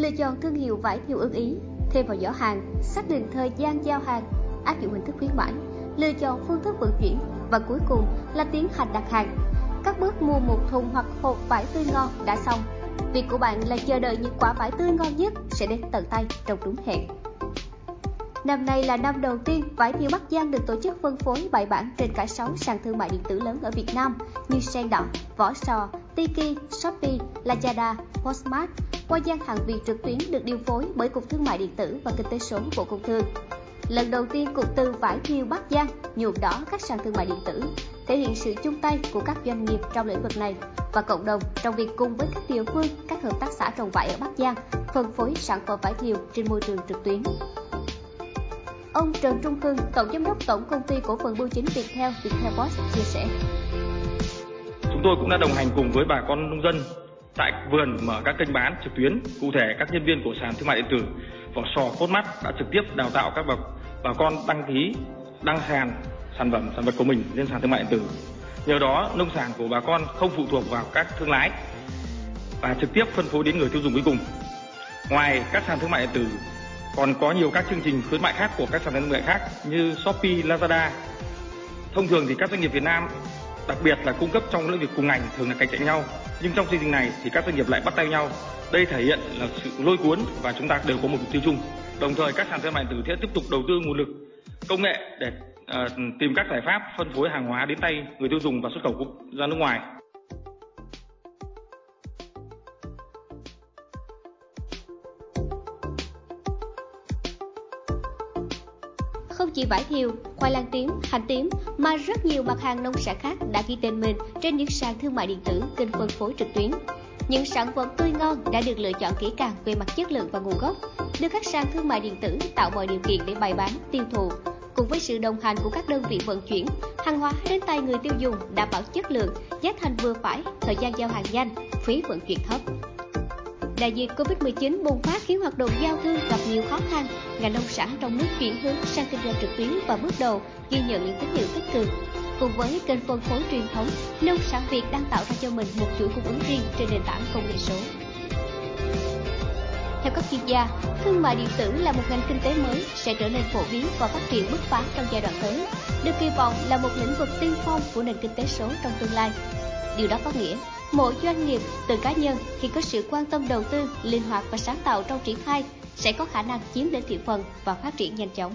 lựa chọn thương hiệu vải theo ưng ý, thêm vào giỏ hàng, xác định thời gian giao hàng, áp dụng hình thức khuyến mãi, lựa chọn phương thức vận chuyển và cuối cùng là tiến hành đặt hàng. Các bước mua một thùng hoặc hộp vải tươi ngon đã xong. Việc của bạn là chờ đợi những quả vải tươi ngon nhất sẽ đến tận tay trong đúng hẹn. Năm nay là năm đầu tiên vải thiều Bắc Giang được tổ chức phân phối bài bản trên cả 6 sàn thương mại điện tử lớn ở Việt Nam như Sen Đỏ, Vỏ Sò, Tiki, Shopee, Lazada, Postmart qua gian hàng Việt trực tuyến được điều phối bởi Cục Thương mại điện tử và Kinh tế số Bộ Công Thương. Lần đầu tiên Cục Từ Vải Thiều Bắc Giang nhuộm đỏ các sàn thương mại điện tử, thể hiện sự chung tay của các doanh nghiệp trong lĩnh vực này và cộng đồng trong việc cùng với các địa phương, các hợp tác xã trồng vải ở Bắc Giang phân phối sản phẩm vải thiều trên môi trường trực tuyến. Ông Trần Trung Hưng, Tổng Giám đốc Tổng Công ty Cổ phần Bưu chính Viettel, Viettel Post chia sẻ. Chúng tôi cũng đã đồng hành cùng với bà con nông dân tại vườn mở các kênh bán trực tuyến. Cụ thể, các nhân viên của sàn thương mại điện tử Vỏ Sò Cốt Mắt đã trực tiếp đào tạo các bậc bà con đăng ký đăng sàn sản phẩm sản vật của mình lên sàn thương mại điện tử. Nhờ đó, nông sản của bà con không phụ thuộc vào các thương lái và trực tiếp phân phối đến người tiêu dùng cuối cùng. Ngoài các sàn thương mại điện tử còn có nhiều các chương trình khuyến mại khác của các sàn thương mại khác như Shopee, Lazada. Thông thường thì các doanh nghiệp Việt Nam đặc biệt là cung cấp trong lĩnh vực cùng ngành thường là cạnh tranh nhau. Nhưng trong chương trình này thì các doanh nghiệp lại bắt tay nhau. Đây thể hiện là sự lôi cuốn và chúng ta đều có một mục tiêu chung. Đồng thời các sàn thương mại điện tử sẽ tiếp tục đầu tư nguồn lực công nghệ để uh, tìm các giải pháp phân phối hàng hóa đến tay người tiêu dùng và xuất khẩu ra nước ngoài. Không chỉ vải thiều, khoai lang tím, hành tím mà rất nhiều mặt hàng nông sản khác đã ghi tên mình trên những sàn thương mại điện tử kênh phân phối trực tuyến. Những sản phẩm tươi ngon đã được lựa chọn kỹ càng về mặt chất lượng và nguồn gốc, được các sàn thương mại điện tử tạo mọi điều kiện để bày bán, tiêu thụ. Cùng với sự đồng hành của các đơn vị vận chuyển, hàng hóa đến tay người tiêu dùng đảm bảo chất lượng, giá thành vừa phải, thời gian giao hàng nhanh, phí vận chuyển thấp. Đại dịch Covid-19 bùng phát khiến hoạt động giao thương gặp nhiều khó khăn. Ngành nông sản trong nước chuyển hướng sang kinh doanh trực tuyến và bước đầu ghi nhận những tín hiệu tích cực. Cùng với kênh phân phối truyền thống, nông sản Việt đang tạo ra cho mình một chuỗi cung ứng riêng trên nền tảng công nghệ số. Theo các chuyên gia, thương mại điện tử là một ngành kinh tế mới sẽ trở nên phổ biến và phát triển bứt phá trong giai đoạn tới, được kỳ vọng là một lĩnh vực tiên phong của nền kinh tế số trong tương lai. Điều đó có nghĩa Mỗi doanh nghiệp, từ cá nhân khi có sự quan tâm đầu tư, linh hoạt và sáng tạo trong triển khai sẽ có khả năng chiếm đến thị phần và phát triển nhanh chóng.